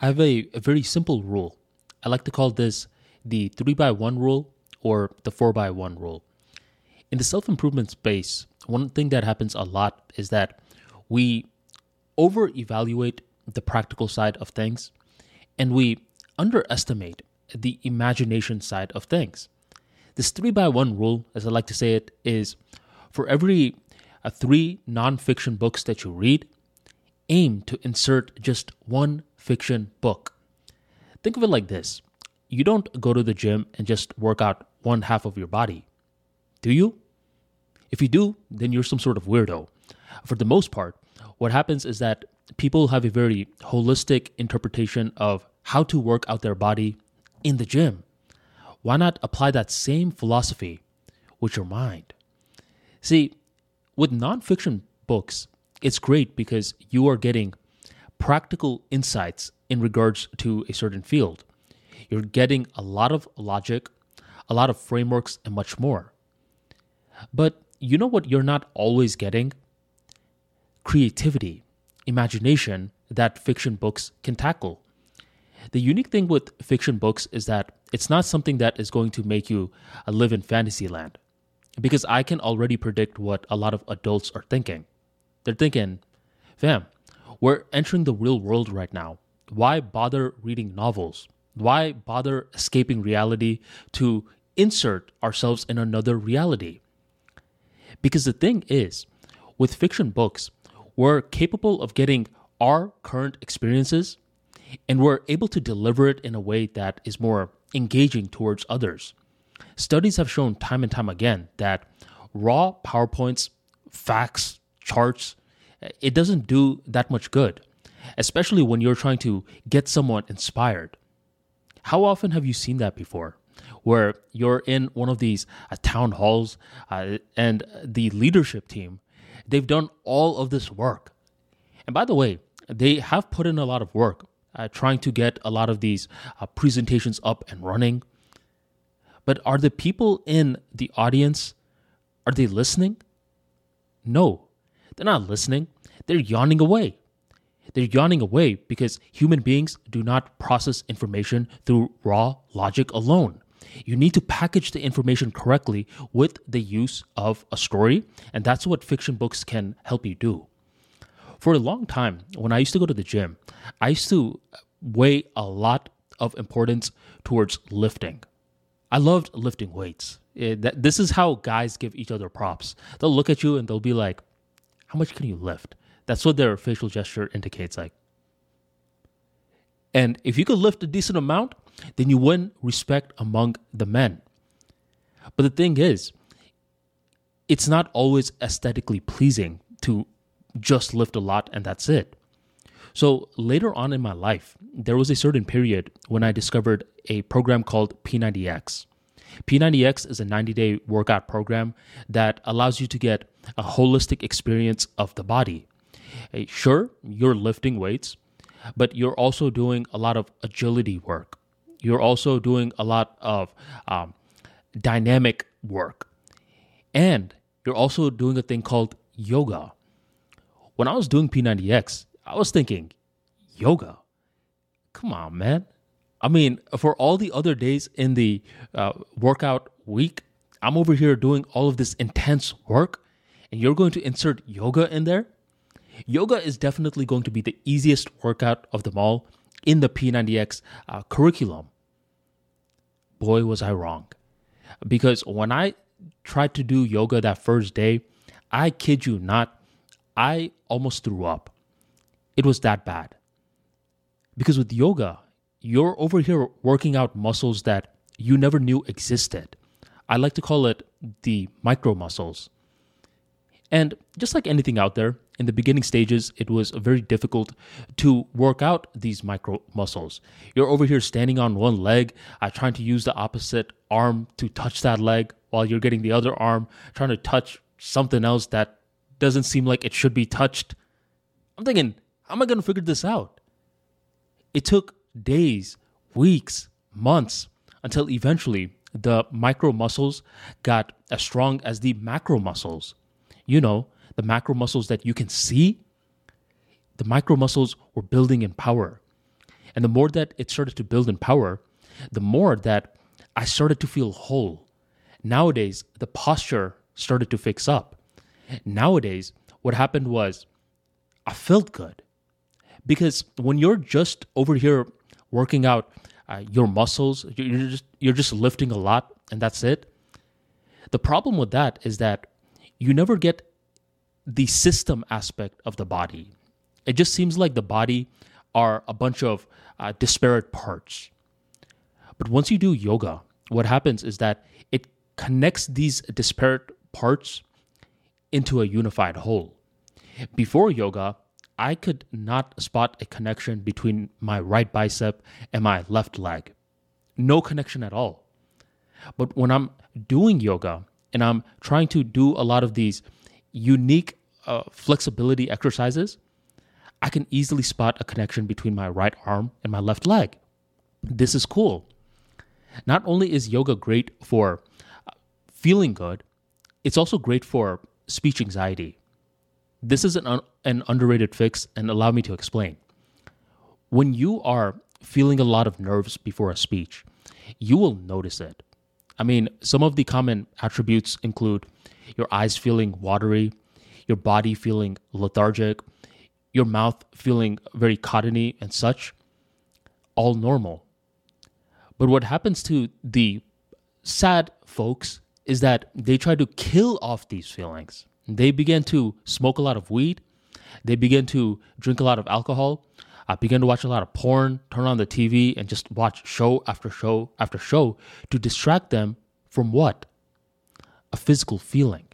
I have a, a very simple rule. I like to call this the 3 by 1 rule or the 4 by 1 rule. In the self improvement space, one thing that happens a lot is that we over evaluate the practical side of things and we underestimate the imagination side of things. This 3 by 1 rule, as I like to say it, is for every uh, three nonfiction books that you read, aim to insert just one fiction book. Think of it like this you don't go to the gym and just work out one half of your body, do you? If you do, then you're some sort of weirdo. For the most part, what happens is that people have a very holistic interpretation of how to work out their body in the gym. Why not apply that same philosophy with your mind? See, with nonfiction books, it's great because you are getting practical insights in regards to a certain field. You're getting a lot of logic, a lot of frameworks, and much more. But you know what you're not always getting? Creativity, imagination that fiction books can tackle. The unique thing with fiction books is that it's not something that is going to make you uh, live in fantasy land. Because I can already predict what a lot of adults are thinking. They're thinking, fam, we're entering the real world right now. Why bother reading novels? Why bother escaping reality to insert ourselves in another reality? Because the thing is, with fiction books, we're capable of getting our current experiences and we're able to deliver it in a way that is more engaging towards others. Studies have shown time and time again that raw PowerPoints, facts, charts, it doesn't do that much good, especially when you're trying to get someone inspired. How often have you seen that before? Where you're in one of these uh, town halls uh, and the leadership team, they've done all of this work. And by the way, they have put in a lot of work uh, trying to get a lot of these uh, presentations up and running. But are the people in the audience are they listening? No. They're not listening. They're yawning away. They're yawning away because human beings do not process information through raw logic alone. You need to package the information correctly with the use of a story, and that's what fiction books can help you do. For a long time, when I used to go to the gym, I used to weigh a lot of importance towards lifting. I loved lifting weights. It, that, this is how guys give each other props. They'll look at you and they'll be like, How much can you lift? That's what their facial gesture indicates. Like, and if you could lift a decent amount, then you win respect among the men. But the thing is, it's not always aesthetically pleasing to just lift a lot and that's it. So later on in my life, there was a certain period when I discovered a program called P90X. P90X is a 90 day workout program that allows you to get a holistic experience of the body. Sure, you're lifting weights, but you're also doing a lot of agility work. You're also doing a lot of um, dynamic work. And you're also doing a thing called yoga. When I was doing P90X, I was thinking, yoga? Come on, man. I mean, for all the other days in the uh, workout week, I'm over here doing all of this intense work, and you're going to insert yoga in there? Yoga is definitely going to be the easiest workout of them all in the P90X uh, curriculum. Boy, was I wrong. Because when I tried to do yoga that first day, I kid you not, I almost threw up. It was that bad. Because with yoga, you're over here working out muscles that you never knew existed. I like to call it the micro muscles. And just like anything out there, in the beginning stages, it was very difficult to work out these micro muscles. You're over here standing on one leg, uh, trying to use the opposite arm to touch that leg while you're getting the other arm, trying to touch something else that doesn't seem like it should be touched. I'm thinking, how am I going to figure this out? It took days, weeks, months until eventually the micro muscles got as strong as the macro muscles you know, the macro muscles that you can see, the micro muscles were building in power. And the more that it started to build in power, the more that I started to feel whole. Nowadays, the posture started to fix up. Nowadays, what happened was I felt good. Because when you're just over here working out uh, your muscles, you're just, you're just lifting a lot and that's it. The problem with that is that you never get the system aspect of the body. It just seems like the body are a bunch of uh, disparate parts. But once you do yoga, what happens is that it connects these disparate parts into a unified whole. Before yoga, I could not spot a connection between my right bicep and my left leg. No connection at all. But when I'm doing yoga and I'm trying to do a lot of these unique uh, flexibility exercises, I can easily spot a connection between my right arm and my left leg. This is cool. Not only is yoga great for uh, feeling good, it's also great for speech anxiety. This is an, un- an underrated fix, and allow me to explain. When you are feeling a lot of nerves before a speech, you will notice it. I mean, some of the common attributes include your eyes feeling watery, your body feeling lethargic, your mouth feeling very cottony and such, all normal. But what happens to the sad folks is that they try to kill off these feelings. They begin to smoke a lot of weed, they begin to drink a lot of alcohol, uh, begin to watch a lot of porn, turn on the TV, and just watch show after show after show to distract them from what? A physical feeling.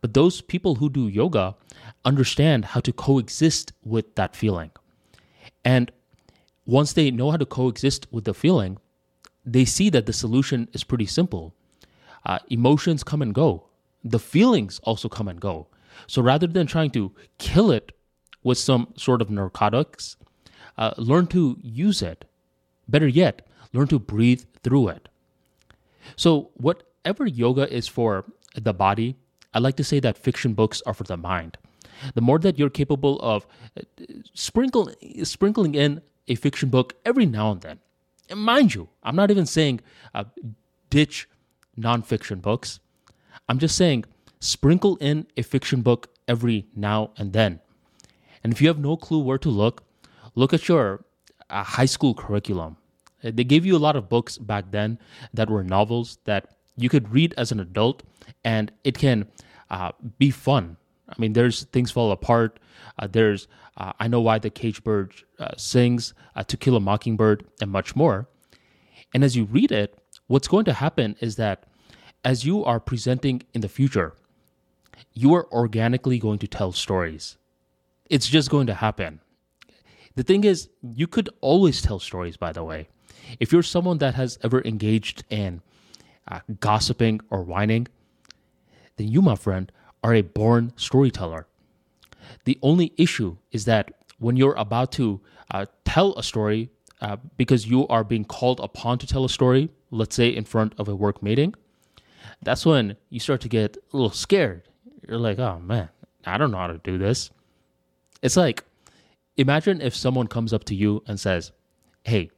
But those people who do yoga understand how to coexist with that feeling. And once they know how to coexist with the feeling, they see that the solution is pretty simple. Uh, emotions come and go, the feelings also come and go. So rather than trying to kill it with some sort of narcotics, uh, learn to use it. Better yet, learn to breathe through it. So, whatever yoga is for the body, I like to say that fiction books are for the mind. The more that you're capable of uh, sprinkle, sprinkling in a fiction book every now and then, and mind you, I'm not even saying uh, ditch nonfiction books. I'm just saying sprinkle in a fiction book every now and then. And if you have no clue where to look, look at your uh, high school curriculum. They gave you a lot of books back then that were novels that you could read as an adult and it can uh, be fun. I mean, there's things fall apart. Uh, there's uh, I know why the cage bird uh, sings, uh, To Kill a Mockingbird, and much more. And as you read it, what's going to happen is that as you are presenting in the future, you are organically going to tell stories. It's just going to happen. The thing is, you could always tell stories, by the way. If you're someone that has ever engaged in uh, gossiping or whining, then you, my friend, are a born storyteller. The only issue is that when you're about to uh, tell a story, uh, because you are being called upon to tell a story, let's say in front of a work meeting, that's when you start to get a little scared. You're like, oh man, I don't know how to do this. It's like, imagine if someone comes up to you and says, hey,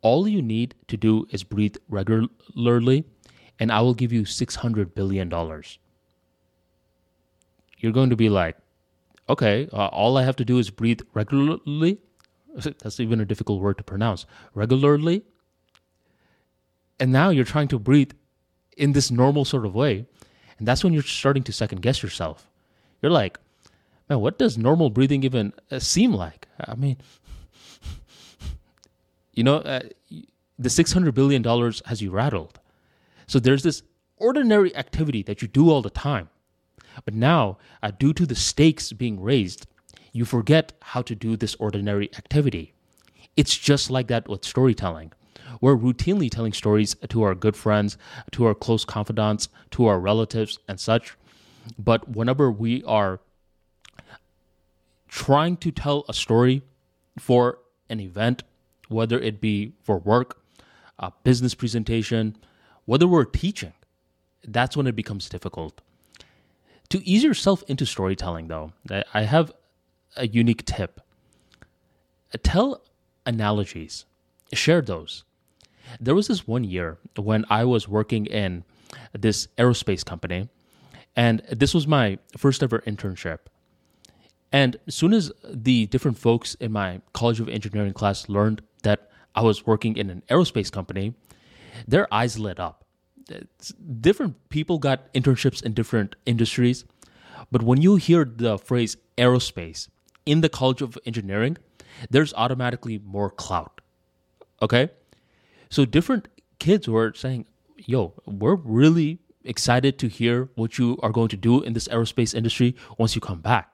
all you need to do is breathe regularly, and I will give you $600 billion. You're going to be like, okay, uh, all I have to do is breathe regularly. That's even a difficult word to pronounce. Regularly. And now you're trying to breathe in this normal sort of way. And that's when you're starting to second guess yourself. You're like, man, what does normal breathing even uh, seem like? I mean, you know, uh, the $600 billion has you rattled. So there's this ordinary activity that you do all the time. But now, uh, due to the stakes being raised, you forget how to do this ordinary activity. It's just like that with storytelling. We're routinely telling stories to our good friends, to our close confidants, to our relatives, and such. But whenever we are trying to tell a story for an event, whether it be for work, a business presentation, whether we're teaching, that's when it becomes difficult. To ease yourself into storytelling, though, I have a unique tip. Tell analogies. Share those. There was this one year when I was working in this aerospace company, and this was my first ever internship. And as soon as the different folks in my College of Engineering class learned that I was working in an aerospace company, their eyes lit up. Different people got internships in different industries, but when you hear the phrase aerospace in the College of Engineering, there's automatically more clout. Okay? So different kids were saying, yo, we're really excited to hear what you are going to do in this aerospace industry once you come back.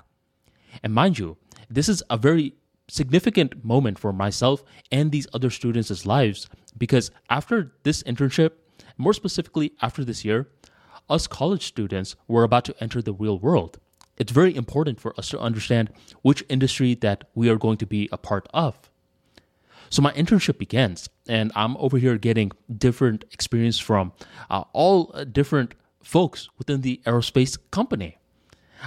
And mind you, this is a very significant moment for myself and these other students' lives because after this internship, more specifically after this year, us college students were about to enter the real world. It's very important for us to understand which industry that we are going to be a part of. So my internship begins, and I'm over here getting different experience from uh, all different folks within the aerospace company.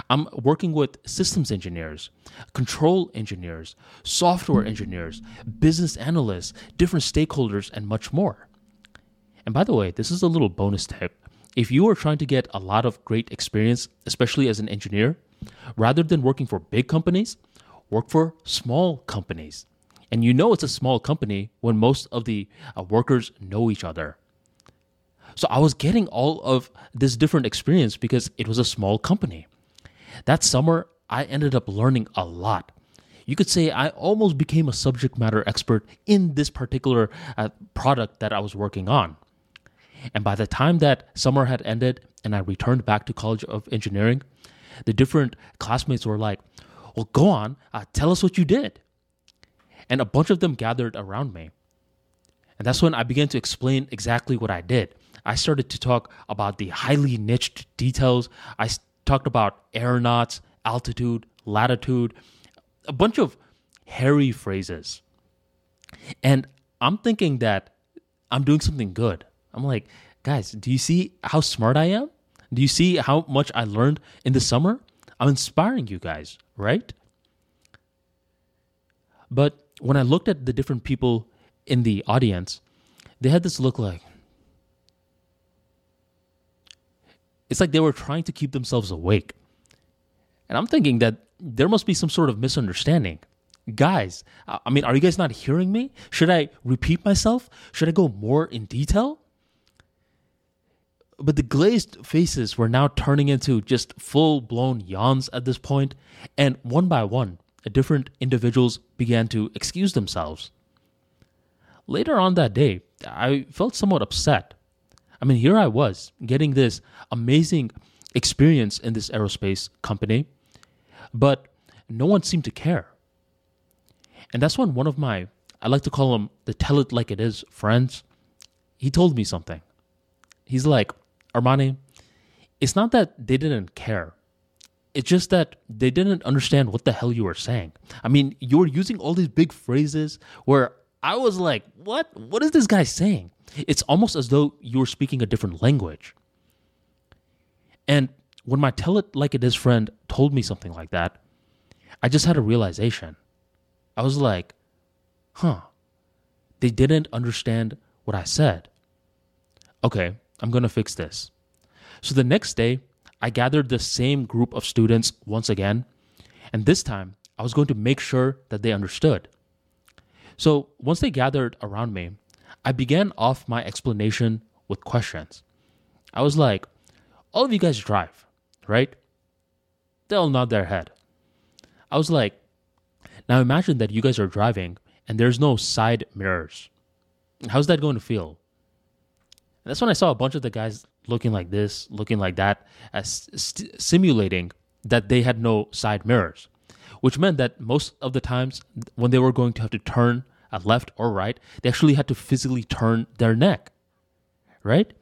I'm working with systems engineers, control engineers, software engineers, business analysts, different stakeholders, and much more. And by the way, this is a little bonus tip. If you are trying to get a lot of great experience, especially as an engineer, rather than working for big companies, work for small companies. And you know it's a small company when most of the uh, workers know each other. So I was getting all of this different experience because it was a small company. That summer, I ended up learning a lot. You could say I almost became a subject matter expert in this particular uh, product that I was working on. And by the time that summer had ended and I returned back to College of Engineering, the different classmates were like, Well, go on, uh, tell us what you did. And a bunch of them gathered around me. And that's when I began to explain exactly what I did. I started to talk about the highly niched details. I talked about aeronauts, altitude, latitude, a bunch of hairy phrases. And I'm thinking that I'm doing something good. I'm like, guys, do you see how smart I am? Do you see how much I learned in the summer? I'm inspiring you guys, right? But when I looked at the different people in the audience, they had this look like, It's like they were trying to keep themselves awake. And I'm thinking that there must be some sort of misunderstanding. Guys, I mean, are you guys not hearing me? Should I repeat myself? Should I go more in detail? But the glazed faces were now turning into just full blown yawns at this point, and one by one, different individuals began to excuse themselves. Later on that day, I felt somewhat upset I mean, here I was getting this amazing experience in this aerospace company, but no one seemed to care. And that's when one of my, I like to call him the tell it like it is friends, he told me something. He's like, Armani, it's not that they didn't care. It's just that they didn't understand what the hell you were saying. I mean, you were using all these big phrases where I was like, what? What is this guy saying? It's almost as though you were speaking a different language. And when my tell it like it is friend told me something like that, I just had a realization. I was like, huh, they didn't understand what I said. Okay, I'm going to fix this. So the next day, I gathered the same group of students once again, and this time I was going to make sure that they understood. So once they gathered around me, I began off my explanation with questions. I was like, all of you guys drive, right? They'll nod their head. I was like, now imagine that you guys are driving and there's no side mirrors. How's that going to feel? And that's when I saw a bunch of the guys looking like this, looking like that, as st- simulating that they had no side mirrors, which meant that most of the times when they were going to have to turn at left or right, they actually had to physically turn their neck, right?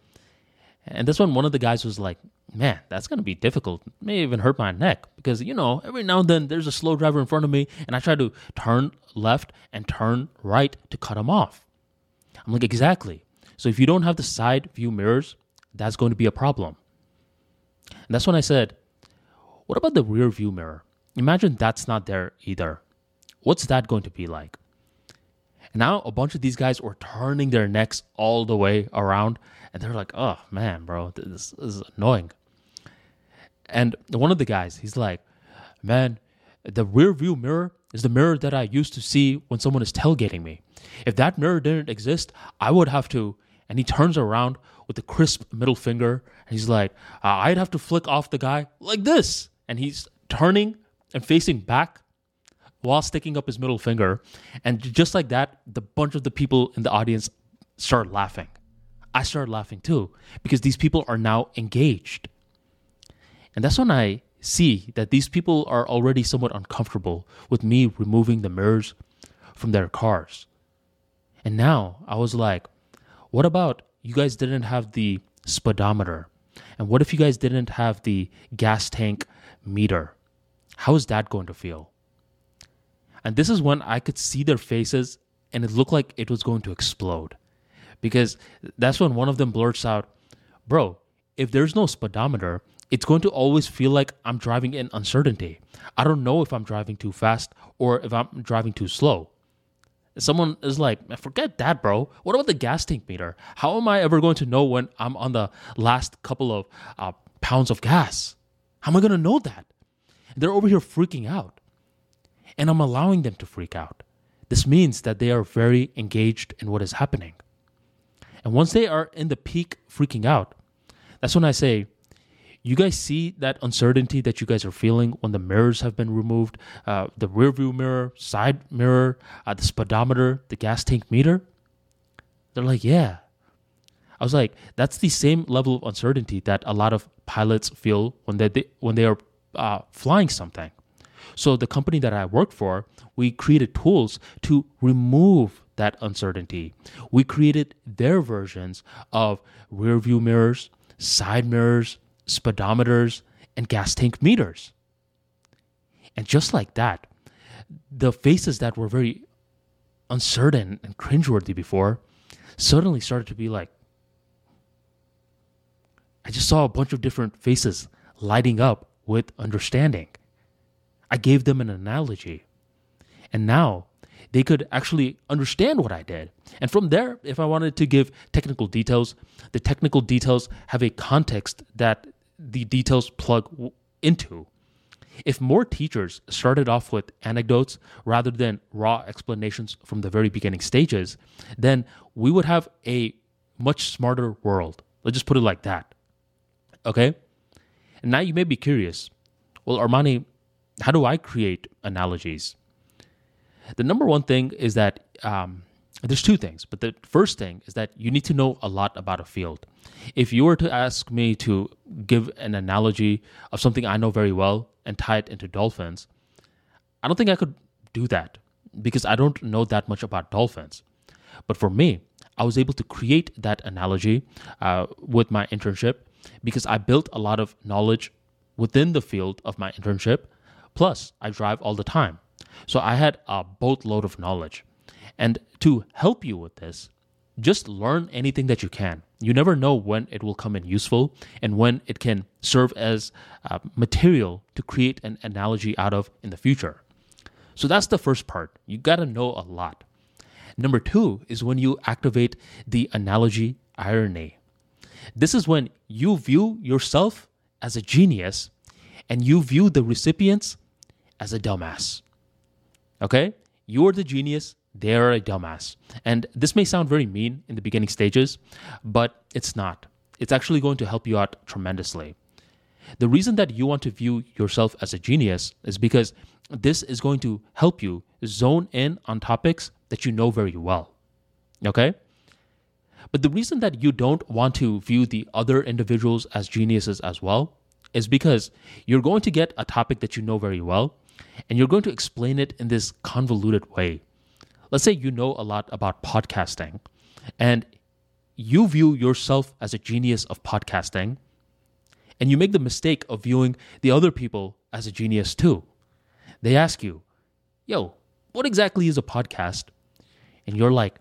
And this one, one of the guys was like, man, that's going to be difficult. It may even hurt my neck because, you know, every now and then there's a slow driver in front of me and I try to turn left and turn right to cut him off. I'm like, exactly. So if you don't have the side view mirrors, that's going to be a problem. And that's when I said, what about the rear view mirror? Imagine that's not there either. What's that going to be like? And now a bunch of these guys were turning their necks all the way around, and they're like, "Oh man, bro, this, is annoying." And one of the guys, he's like, "Man, the rear view mirror is the mirror that I used to see when someone is tailgating me. If that mirror didn't exist, I would have to." And he turns around with a crisp middle finger, and he's like, uh, "I'd have to flick off the guy like this," and he's turning and facing back while sticking up his middle finger. And just like that, the bunch of the people in the audience start laughing. I started laughing too because these people are now engaged. And that's when I see that these people are already somewhat uncomfortable with me removing the mirrors from their cars. And now I was like, what about you guys didn't have the speedometer? And what if you guys didn't have the gas tank meter? How is that going to feel? And this is when I could see their faces and it looked like it was going to explode. Because that's when one of them blurts out, Bro, if there's no speedometer, it's going to always feel like I'm driving in uncertainty. I don't know if I'm driving too fast or if I'm driving too slow. Someone is like, forget that, bro. What about the gas tank meter? How am I ever going to know when I'm on the last couple of uh, pounds of gas? How am I going to know that? They're over here freaking out. And I'm allowing them to freak out. This means that they are very engaged in what is happening. And once they are in the peak freaking out, that's when I say, you guys see that uncertainty that you guys are feeling when the mirrors have been removed uh, the rear view mirror side mirror uh, the speedometer the gas tank meter? They're like yeah. I was like that's the same level of uncertainty that a lot of pilots feel when they, when they are uh, flying something. So the company that i work for we created tools to remove that uncertainty. We created their versions of rear view mirrors side mirrors speedometers, and gas tank meters. And just like that, the faces that were very uncertain and cringeworthy before suddenly started to be like, I just saw a bunch of different faces lighting up with understanding. I gave them an analogy. And now they could actually understand what I did. And from there, if I wanted to give technical details, the technical details have a context that the details plug into. If more teachers started off with anecdotes rather than raw explanations from the very beginning stages, then we would have a much smarter world. Let's just put it like that. Okay? And now you may be curious well, Armani, how do I create analogies? The number one thing is that um, there's two things, but the first thing is that you need to know a lot about a field. If you were to ask me to give an analogy of something I know very well and tie it into dolphins, I don't think I could do that because I don't know that much about dolphins. But for me, I was able to create that analogy uh, with my internship because I built a lot of knowledge within the field of my internship. Plus, I drive all the time. So I had a boatload of knowledge. And to help you with this, just learn anything that you can. You never know when it will come in useful and when it can serve as uh, material to create an analogy out of in the future. So that's the first part. You got to know a lot. Number two is when you activate the analogy irony. This is when you view yourself as a genius and you view the recipients as a dumbass. Okay? You're the genius they're a dumbass. And this may sound very mean in the beginning stages, but it's not. It's actually going to help you out tremendously. The reason that you want to view yourself as a genius is because this is going to help you zone in on topics that you know very well. Okay? But the reason that you don't want to view the other individuals as geniuses as well is because you're going to get a topic that you know very well and you're going to explain it in this convoluted way let's say you know a lot about podcasting and you view yourself as a genius of podcasting and you make the mistake of viewing the other people as a genius too. They ask you, yo, what exactly is a podcast? And you're like,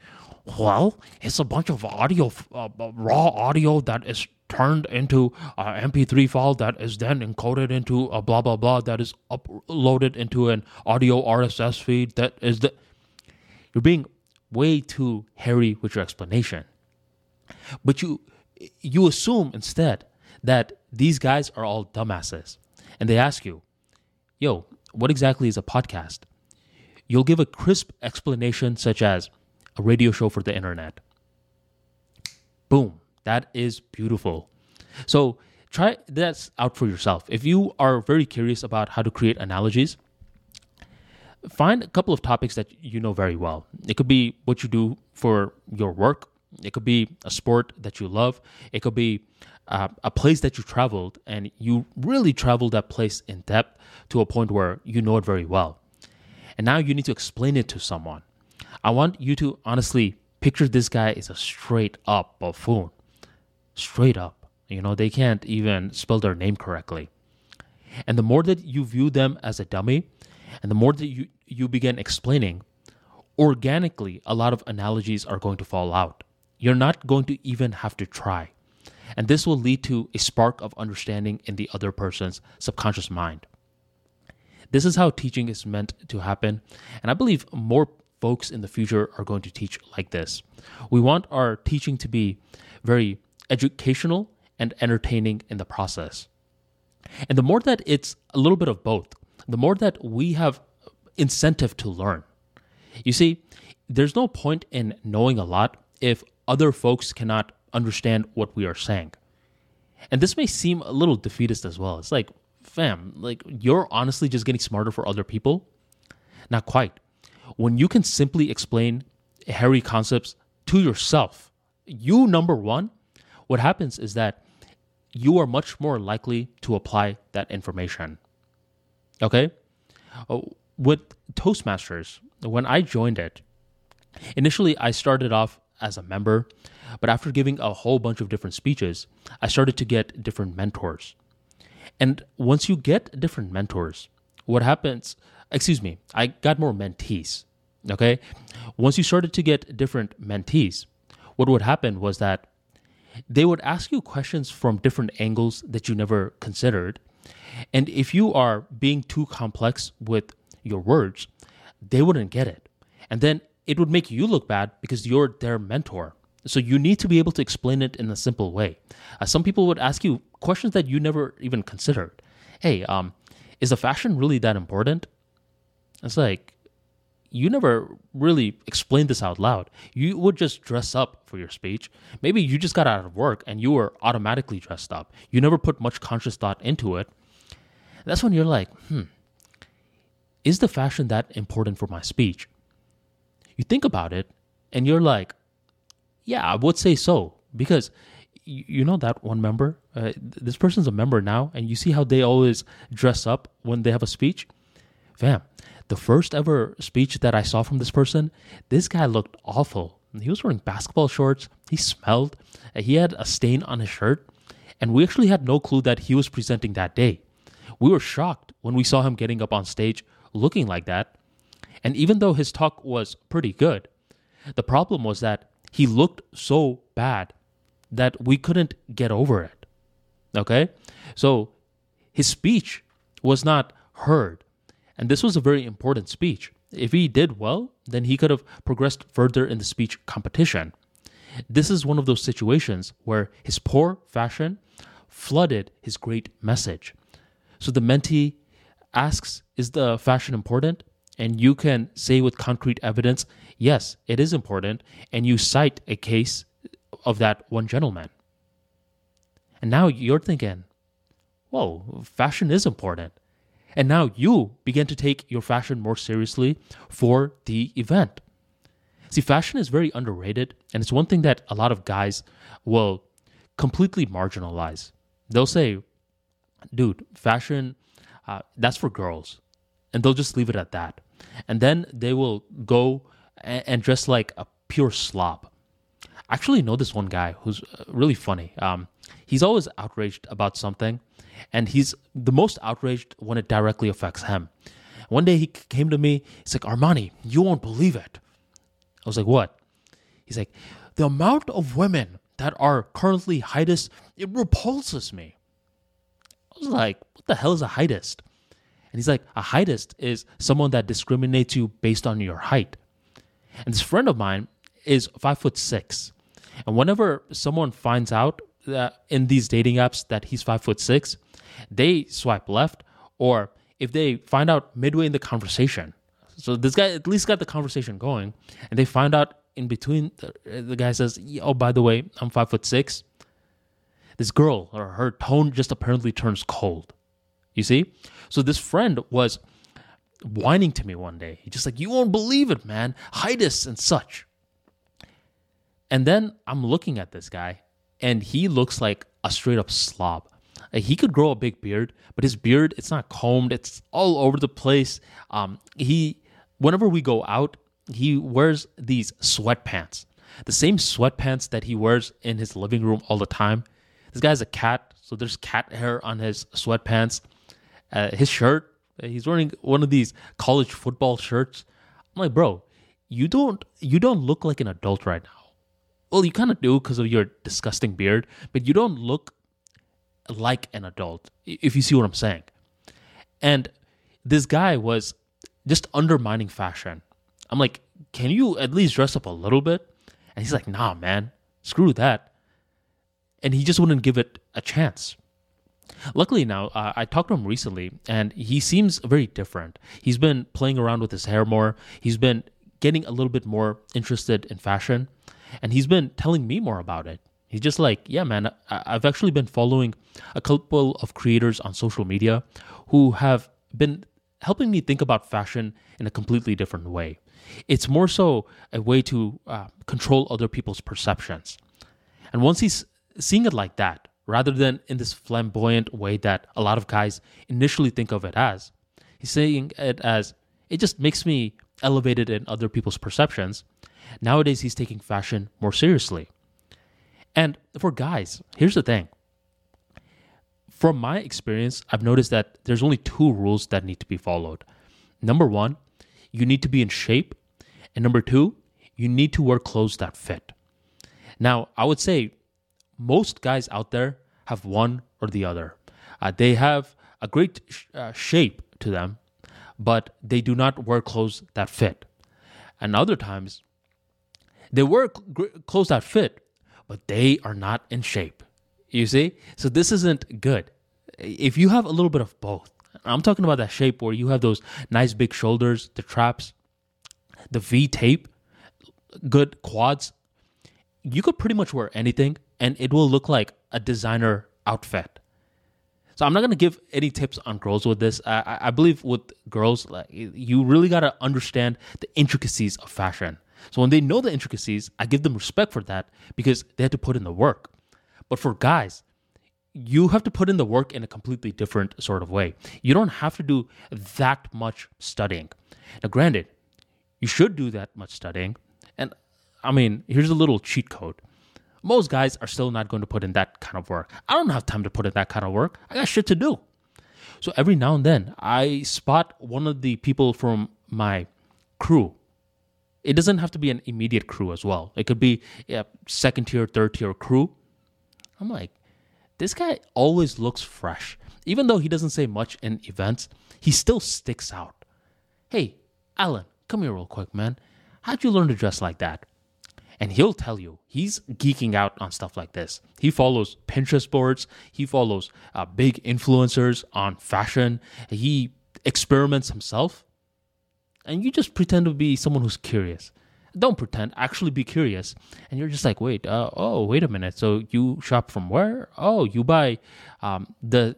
well, it's a bunch of audio, uh, raw audio that is turned into an MP3 file that is then encoded into a blah, blah, blah that is uploaded into an audio RSS feed that is the you're being way too hairy with your explanation. But you you assume instead that these guys are all dumbasses. And they ask you, "Yo, what exactly is a podcast?" You'll give a crisp explanation such as a radio show for the internet. Boom. That is beautiful. So try that out for yourself. If you are very curious about how to create analogies, find a couple of topics that you know very well. It could be what you do for your work, it could be a sport that you love, it could be uh, a place that you traveled and you really traveled that place in depth to a point where you know it very well. And now you need to explain it to someone. I want you to honestly picture this guy is a straight up buffoon. Straight up. You know, they can't even spell their name correctly. And the more that you view them as a dummy, and the more that you, you begin explaining, organically, a lot of analogies are going to fall out. You're not going to even have to try. And this will lead to a spark of understanding in the other person's subconscious mind. This is how teaching is meant to happen. And I believe more folks in the future are going to teach like this. We want our teaching to be very educational and entertaining in the process. And the more that it's a little bit of both, the more that we have incentive to learn. You see, there's no point in knowing a lot if other folks cannot understand what we are saying. And this may seem a little defeatist as well. It's like, fam, like you're honestly just getting smarter for other people? Not quite. When you can simply explain hairy concepts to yourself, you number one, what happens is that you are much more likely to apply that information. Okay? Oh, with Toastmasters, when I joined it, initially I started off as a member, but after giving a whole bunch of different speeches, I started to get different mentors. And once you get different mentors, what happens, excuse me, I got more mentees. Okay? Once you started to get different mentees, what would happen was that they would ask you questions from different angles that you never considered. And if you are being too complex with your words, they wouldn't get it. And then it would make you look bad because you're their mentor. So you need to be able to explain it in a simple way. Uh, some people would ask you questions that you never even considered. Hey, um, is the fashion really that important? It's like, you never really explained this out loud. You would just dress up for your speech. Maybe you just got out of work and you were automatically dressed up. You never put much conscious thought into it. That's when you're like, hmm, is the fashion that important for my speech? You think about it and you're like, yeah, I would say so. Because you know that one member? Uh, this person's a member now, and you see how they always dress up when they have a speech? Fam, the first ever speech that I saw from this person, this guy looked awful. He was wearing basketball shorts, he smelled, he had a stain on his shirt, and we actually had no clue that he was presenting that day. We were shocked when we saw him getting up on stage looking like that. And even though his talk was pretty good, the problem was that he looked so bad that we couldn't get over it. Okay? So his speech was not heard and this was a very important speech. If he did well, then he could have progressed further in the speech competition. This is one of those situations where his poor fashion flooded his great message. So the mentee asks, Is the fashion important? And you can say with concrete evidence, Yes, it is important. And you cite a case of that one gentleman. And now you're thinking, Whoa, fashion is important. And now you begin to take your fashion more seriously for the event. See, fashion is very underrated, and it's one thing that a lot of guys will completely marginalize. They'll say, dude, fashion, uh, that's for girls. And they'll just leave it at that. And then they will go and, and dress like a pure slob. I actually know this one guy who's uh, really funny. Um, he's always outraged about something, and he's the most outraged when it directly affects him. One day he came to me, he's like, Armani, you won't believe it. I was like, what? He's like, the amount of women that are currently heightist, it repulses me. Was like, what the hell is a heightist? And he's like, a heightist is someone that discriminates you based on your height. And this friend of mine is five foot six. And whenever someone finds out that in these dating apps that he's five foot six, they swipe left, or if they find out midway in the conversation, so this guy at least got the conversation going, and they find out in between, the, the guy says, "Oh, by the way, I'm five foot six. This girl or her tone just apparently turns cold. You see, so this friend was whining to me one day. He just like, "You won't believe it, man. Heightists and such." And then I'm looking at this guy, and he looks like a straight up slob. He could grow a big beard, but his beard it's not combed. It's all over the place. Um, he whenever we go out, he wears these sweatpants, the same sweatpants that he wears in his living room all the time. This guy's a cat, so there's cat hair on his sweatpants. Uh, his shirt, he's wearing one of these college football shirts. I'm like, bro, you don't you don't look like an adult right now. Well, you kind of do because of your disgusting beard, but you don't look like an adult, if you see what I'm saying. And this guy was just undermining fashion. I'm like, can you at least dress up a little bit? And he's like, nah, man, screw that. And he just wouldn't give it a chance. Luckily now, uh, I talked to him recently, and he seems very different. He's been playing around with his hair more. He's been getting a little bit more interested in fashion, and he's been telling me more about it. He's just like, yeah, man, I- I've actually been following a couple of creators on social media who have been helping me think about fashion in a completely different way. It's more so a way to uh, control other people's perceptions. And once he's seeing it like that, rather than in this flamboyant way that a lot of guys initially think of it as, he's saying it as it just makes me elevated in other people's perceptions. Nowadays, he's taking fashion more seriously. And for guys, here's the thing. From my experience, I've noticed that there's only two rules that need to be followed. Number one, you need to be in shape. And number two, you need to wear clothes that fit. Now, I would say most guys out there have one or the other. Uh, they have a great sh- uh, shape to them, but they do not wear clothes that fit. And other times, they wear cl- clothes that fit, but they are not in shape. You see? So this isn't good. If you have a little bit of both, I'm talking about that shape where you have those nice big shoulders, the traps, the V tape, good quads, you could pretty much wear anything and it will look like a designer outfit. So I'm not gonna give any tips on girls with this. I, I believe with girls, like you really gotta understand the intricacies of fashion. So when they know the intricacies, I give them respect for that because they had to put in the work. But for guys, you have to put in the work in a completely different sort of way. You don't have to do that much studying. Now, granted, you should do that much studying. And I mean, here's a little cheat code. Most guys are still not going to put in that kind of work. I don't have time to put in that kind of work. I got shit to do. So every now and then, I spot one of the people from my crew. It doesn't have to be an immediate crew as well. It could be a second tier, third tier crew. I'm like, this guy always looks fresh. Even though he doesn't say much in events, he still sticks out. Hey, Alan, come here real quick, man. How'd you learn to dress like that? And he'll tell you he's geeking out on stuff like this. He follows Pinterest boards, he follows uh, big influencers on fashion, he experiments himself. And you just pretend to be someone who's curious. Don't pretend, actually be curious. And you're just like, wait, uh, oh, wait a minute. So you shop from where? Oh, you buy um, the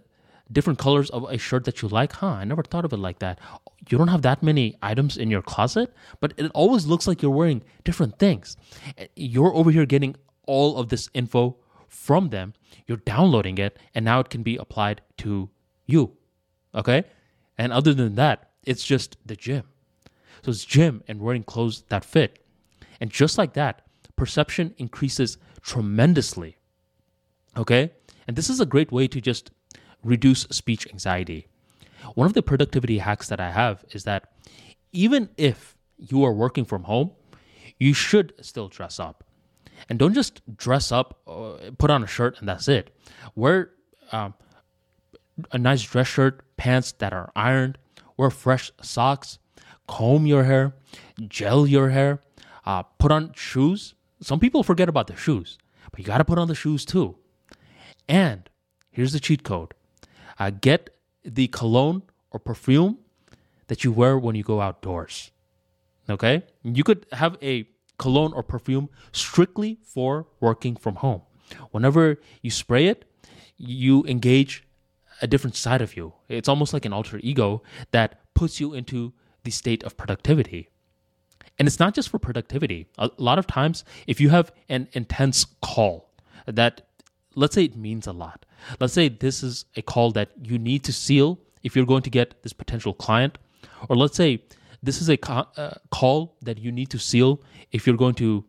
different colors of a shirt that you like? Huh, I never thought of it like that. You don't have that many items in your closet, but it always looks like you're wearing different things. You're over here getting all of this info from them, you're downloading it, and now it can be applied to you. Okay? And other than that, it's just the gym. So it's gym and wearing clothes that fit. And just like that, perception increases tremendously. Okay? And this is a great way to just reduce speech anxiety. One of the productivity hacks that I have is that even if you are working from home, you should still dress up. And don't just dress up, uh, put on a shirt, and that's it. Wear um, a nice dress shirt, pants that are ironed, wear fresh socks, comb your hair, gel your hair. Uh, put on shoes. Some people forget about the shoes, but you got to put on the shoes too. And here's the cheat code uh, get the cologne or perfume that you wear when you go outdoors. Okay? You could have a cologne or perfume strictly for working from home. Whenever you spray it, you engage a different side of you. It's almost like an alter ego that puts you into the state of productivity. And it's not just for productivity. A lot of times, if you have an intense call that, let's say, it means a lot, let's say this is a call that you need to seal if you're going to get this potential client, or let's say this is a uh, call that you need to seal if you're going to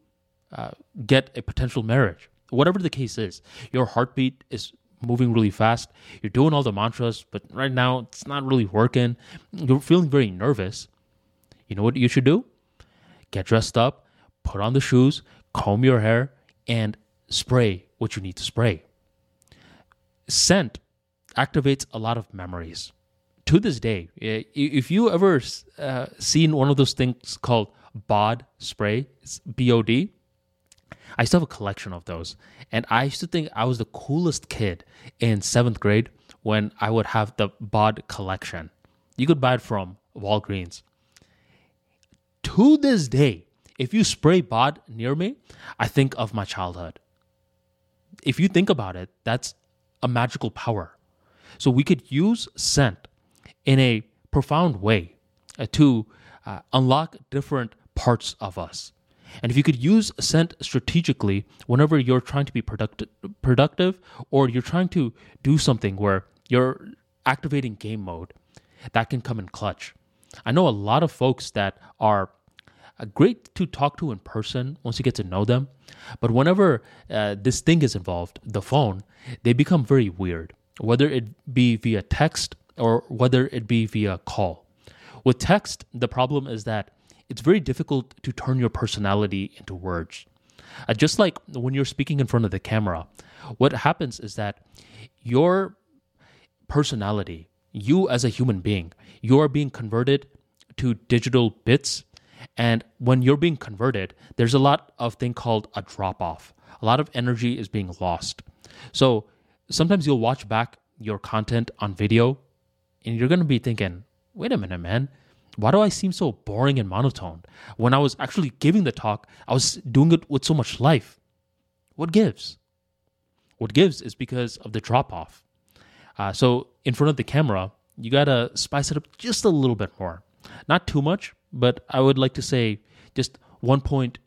uh, get a potential marriage. Whatever the case is, your heartbeat is moving really fast. You're doing all the mantras, but right now it's not really working. You're feeling very nervous. You know what you should do? Get dressed up, put on the shoes, comb your hair, and spray what you need to spray. Scent activates a lot of memories. To this day, if you ever uh, seen one of those things called bod spray, B-O-D, I still have a collection of those. And I used to think I was the coolest kid in seventh grade when I would have the bod collection. You could buy it from Walgreens. To this day, if you spray bod near me, I think of my childhood. If you think about it, that's a magical power. So we could use scent in a profound way uh, to uh, unlock different parts of us. And if you could use scent strategically whenever you're trying to be product- productive or you're trying to do something where you're activating game mode, that can come in clutch. I know a lot of folks that are great to talk to in person once you get to know them, but whenever uh, this thing is involved, the phone, they become very weird, whether it be via text or whether it be via call. With text, the problem is that it's very difficult to turn your personality into words. Uh, just like when you're speaking in front of the camera, what happens is that your personality, you as a human being, you are being converted to digital bits. And when you're being converted, there's a lot of thing called a drop off. A lot of energy is being lost. So sometimes you'll watch back your content on video and you're going to be thinking, wait a minute, man why do I seem so boring and monotone? When I was actually giving the talk, I was doing it with so much life. What gives? What gives is because of the drop off. Uh, so, in front of the camera, you gotta spice it up just a little bit more. Not too much, but I would like to say just 1.2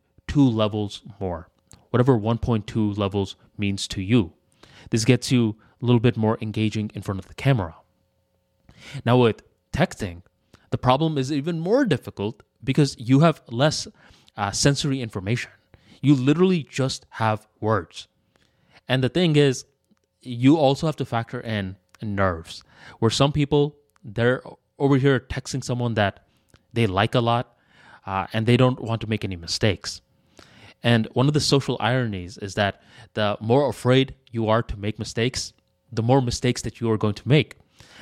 levels more. Whatever 1.2 levels means to you. This gets you a little bit more engaging in front of the camera. Now, with texting, the problem is even more difficult because you have less uh, sensory information. You literally just have words. And the thing is, you also have to factor in nerves, where some people, they're over here texting someone that they like a lot uh, and they don't want to make any mistakes. And one of the social ironies is that the more afraid you are to make mistakes, the more mistakes that you are going to make.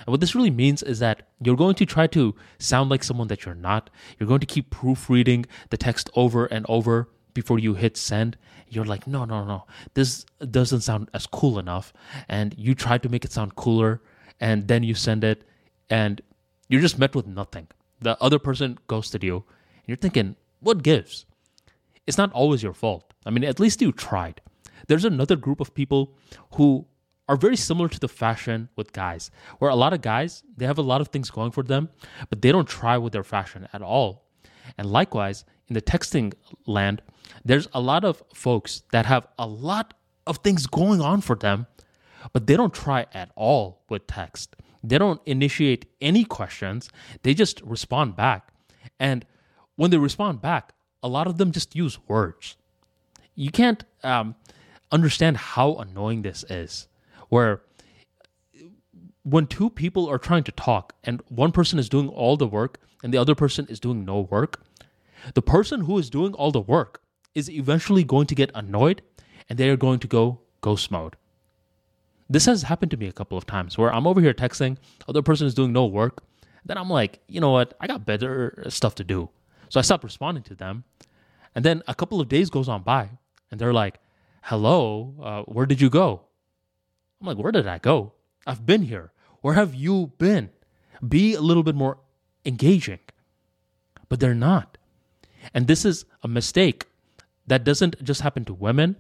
And what this really means is that you're going to try to sound like someone that you're not. You're going to keep proofreading the text over and over before you hit send. You're like, no, no, no, this doesn't sound as cool enough. And you try to make it sound cooler, and then you send it, and you're just met with nothing. The other person ghosted you, and you're thinking, what gives? It's not always your fault. I mean, at least you tried. There's another group of people who are very similar to the fashion with guys, where a lot of guys, they have a lot of things going for them, but they don't try with their fashion at all. And likewise, in the texting land, there's a lot of folks that have a lot of things going on for them, but they don't try at all with text. They don't initiate any questions, they just respond back. And when they respond back, a lot of them just use words. You can't um, understand how annoying this is where when two people are trying to talk and one person is doing all the work and the other person is doing no work, the person who is doing all the work is eventually going to get annoyed and they are going to go ghost mode. This has happened to me a couple of times where I'm over here texting, other person is doing no work, then I'm like, you know what, I got better stuff to do. So I stop responding to them. And then a couple of days goes on by and they're like, hello, uh, where did you go? I'm like, where did I go? I've been here. Where have you been? Be a little bit more engaging. But they're not. And this is a mistake that doesn't just happen to women,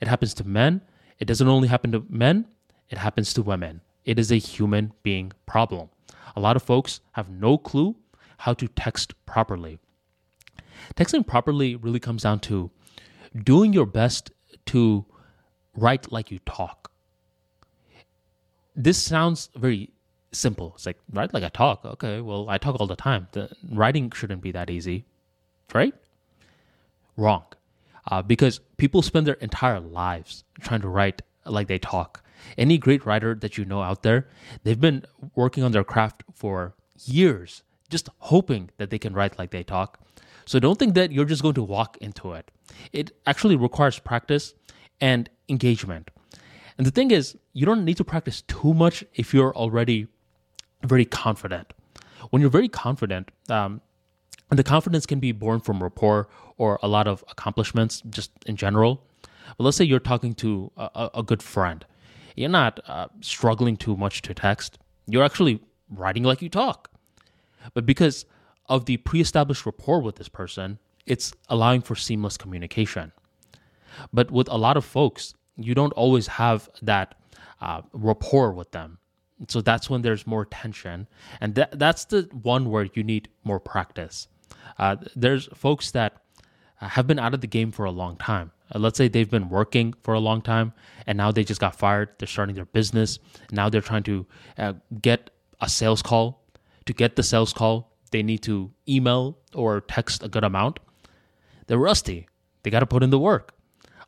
it happens to men. It doesn't only happen to men, it happens to women. It is a human being problem. A lot of folks have no clue how to text properly. Texting properly really comes down to doing your best to write like you talk. This sounds very simple. It's like, write like I talk. Okay, well, I talk all the time. The writing shouldn't be that easy, right? Wrong. Uh, because people spend their entire lives trying to write like they talk. Any great writer that you know out there, they've been working on their craft for years, just hoping that they can write like they talk. So don't think that you're just going to walk into it. It actually requires practice and engagement. And the thing is, you don't need to practice too much if you're already very confident. When you're very confident, um, and the confidence can be born from rapport or a lot of accomplishments just in general. But let's say you're talking to a, a good friend. You're not uh, struggling too much to text. You're actually writing like you talk. But because of the pre established rapport with this person, it's allowing for seamless communication. But with a lot of folks, you don't always have that uh, rapport with them. So that's when there's more tension. And that, that's the one where you need more practice. Uh, there's folks that have been out of the game for a long time. Uh, let's say they've been working for a long time and now they just got fired. They're starting their business. Now they're trying to uh, get a sales call. To get the sales call, they need to email or text a good amount. They're rusty. They got to put in the work.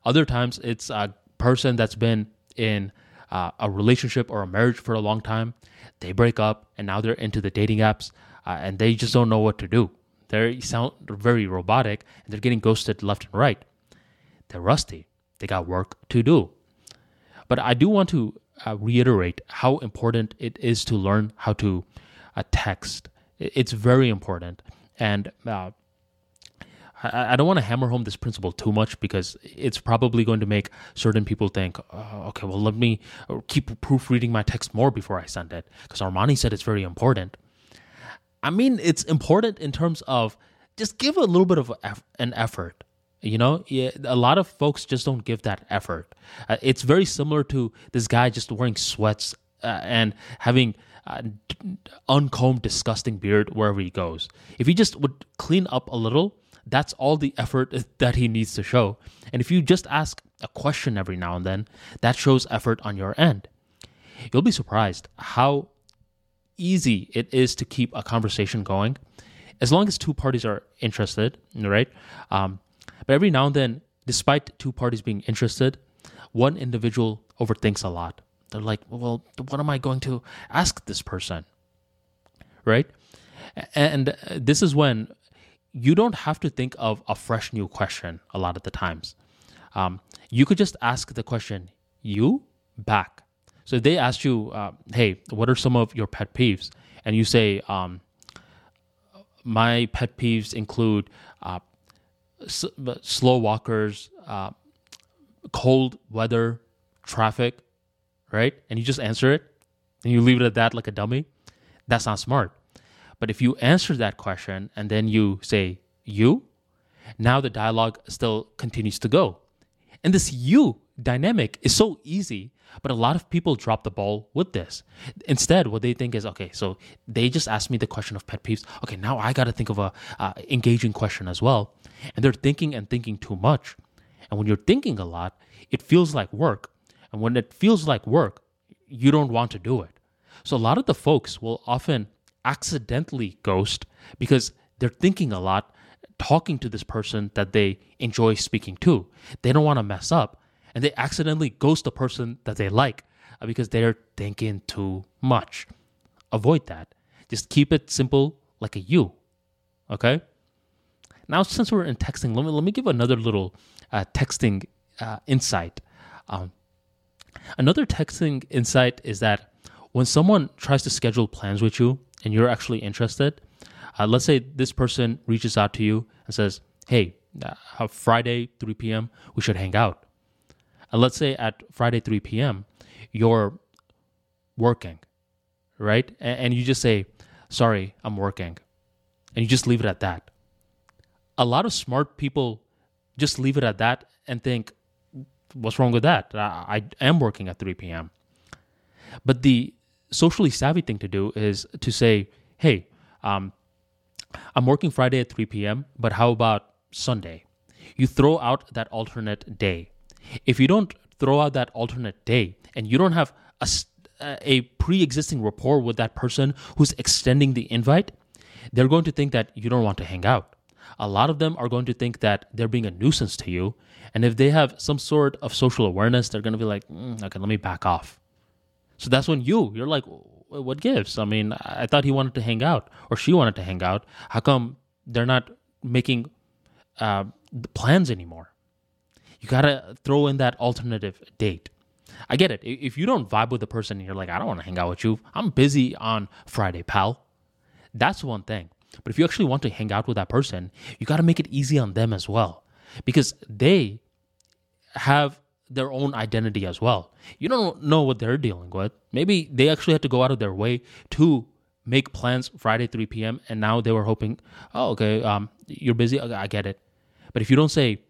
Other times, it's a person that's been in uh, a relationship or a marriage for a long time. They break up and now they're into the dating apps uh, and they just don't know what to do. They sound very robotic and they're getting ghosted left and right. They're rusty. They got work to do. But I do want to uh, reiterate how important it is to learn how to uh, text. It's very important. And uh, I, don't want to hammer home this principle too much because it's probably going to make certain people think, oh, okay, well, let me keep proofreading my text more before I send it because Armani said it's very important. I mean, it's important in terms of just give a little bit of an effort. You know, a lot of folks just don't give that effort. Uh, it's very similar to this guy just wearing sweats uh, and having uh, uncombed, disgusting beard wherever he goes. If he just would clean up a little, that's all the effort that he needs to show. And if you just ask a question every now and then, that shows effort on your end. You'll be surprised how easy it is to keep a conversation going as long as two parties are interested, right? Um, but every now and then, despite two parties being interested, one individual overthinks a lot. They're like, well, what am I going to ask this person? Right? And this is when you don't have to think of a fresh new question a lot of the times. Um, you could just ask the question, you back. So they ask you, uh, hey, what are some of your pet peeves? And you say, um, my pet peeves include uh, slow walkers, uh, cold weather, traffic, right? And you just answer it and you leave it at that like a dummy. That's not smart. But if you answer that question and then you say you, now the dialogue still continues to go. And this you dynamic is so easy, but a lot of people drop the ball with this. Instead, what they think is okay, so they just asked me the question of pet peeves. Okay, now I got to think of a uh, engaging question as well. And they're thinking and thinking too much. And when you're thinking a lot, it feels like work. And when it feels like work, you don't want to do it. So a lot of the folks will often accidentally ghost because they're thinking a lot, talking to this person that they enjoy speaking to. They don't want to mess up, and they accidentally ghost the person that they like uh, because they're thinking too much. Avoid that. Just keep it simple like a you. Okay? Now, since we're in texting, let me, let me give another little uh, texting uh, insight. Um, another texting insight is that when someone tries to schedule plans with you, and you're actually interested, uh, let's say this person reaches out to you and says, Hey, uh, Friday 3 p.m. we should hang out. And let's say at Friday 3 p.m. you're working, right? And, and you just say, "Sorry, I'm working," and you just leave it at that. A lot of smart people just leave it at that and think, "What's wrong with that? I, I am working at 3 p.m." But the socially savvy thing to do is to say, "Hey, um, I'm working Friday at 3 p.m., but how about Sunday?" You throw out that alternate day. If you don't throw out that alternate day and you don't have a, a pre existing rapport with that person who's extending the invite, they're going to think that you don't want to hang out. A lot of them are going to think that they're being a nuisance to you. And if they have some sort of social awareness, they're going to be like, mm, okay, let me back off. So that's when you, you're like, what gives? I mean, I thought he wanted to hang out or she wanted to hang out. How come they're not making uh, plans anymore? You got to throw in that alternative date. I get it. If you don't vibe with the person and you're like, I don't want to hang out with you, I'm busy on Friday, pal. That's one thing. But if you actually want to hang out with that person, you got to make it easy on them as well because they have their own identity as well. You don't know what they're dealing with. Maybe they actually had to go out of their way to make plans Friday 3 p.m. and now they were hoping, oh, okay, um, you're busy. I get it. But if you don't say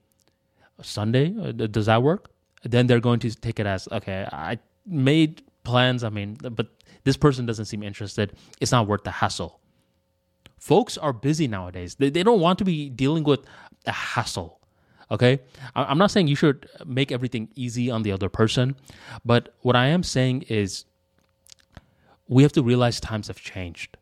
Sunday, uh, does that work? then they're going to take it as okay i made plans i mean but this person doesn't seem interested it's not worth the hassle folks are busy nowadays they, they don't want to be dealing with a hassle okay i'm not saying you should make everything easy on the other person but what i am saying is we have to realize times have changed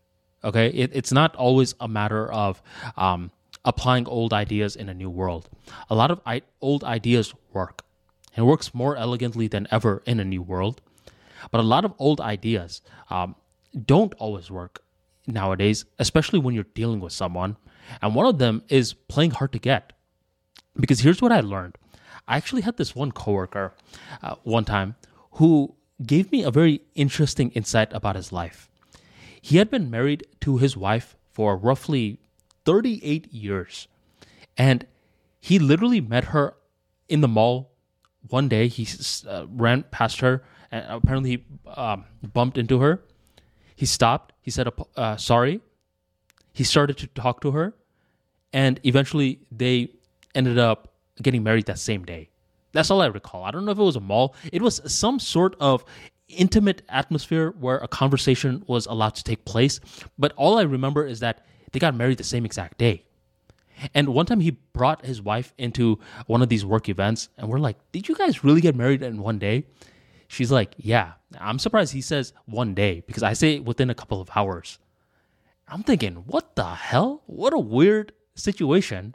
okay it, it's not always a matter of um, applying old ideas in a new world a lot of I- old ideas work and works more elegantly than ever in a new world. But a lot of old ideas um, don't always work nowadays, especially when you're dealing with someone. And one of them is playing hard to get. Because here's what I learned I actually had this one coworker uh, one time who gave me a very interesting insight about his life. He had been married to his wife for roughly 38 years. And he literally met her in the mall one day he uh, ran past her and apparently um, bumped into her. He stopped. He said, uh, "Sorry." He started to talk to her, and eventually they ended up getting married that same day. That's all I recall. I don't know if it was a mall. It was some sort of intimate atmosphere where a conversation was allowed to take place. But all I remember is that they got married the same exact day. And one time he brought his wife into one of these work events, and we're like, Did you guys really get married in one day? She's like, Yeah. I'm surprised he says one day because I say within a couple of hours. I'm thinking, What the hell? What a weird situation.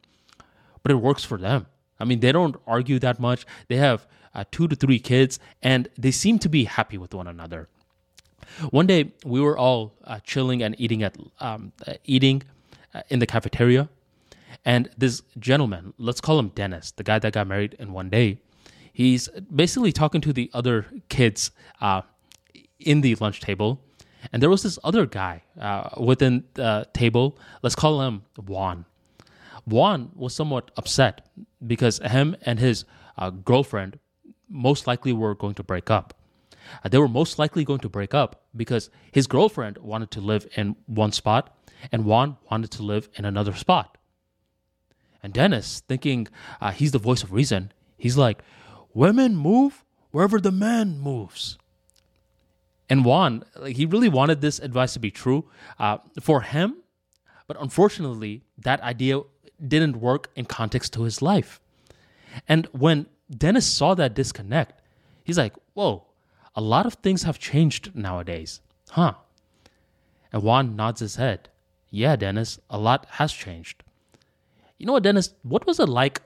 But it works for them. I mean, they don't argue that much. They have uh, two to three kids, and they seem to be happy with one another. One day, we were all uh, chilling and eating at um, uh, eating uh, in the cafeteria and this gentleman, let's call him Dennis, the guy that got married in one day, he's basically talking to the other kids uh, in the lunch table. And there was this other guy uh, within the table, let's call him Juan. Juan was somewhat upset because him and his uh, girlfriend most likely were going to break up. Uh, they were most likely going to break up because his girlfriend wanted to live in one spot and Juan wanted to live in another spot. And Dennis, thinking uh, he's the voice of reason, he's like, Women move wherever the man moves. And Juan, like, he really wanted this advice to be true uh, for him, but unfortunately, that idea didn't work in context to his life. And when Dennis saw that disconnect, he's like, Whoa, a lot of things have changed nowadays, huh? And Juan nods his head. Yeah, Dennis, a lot has changed. You know what, Dennis? What was it like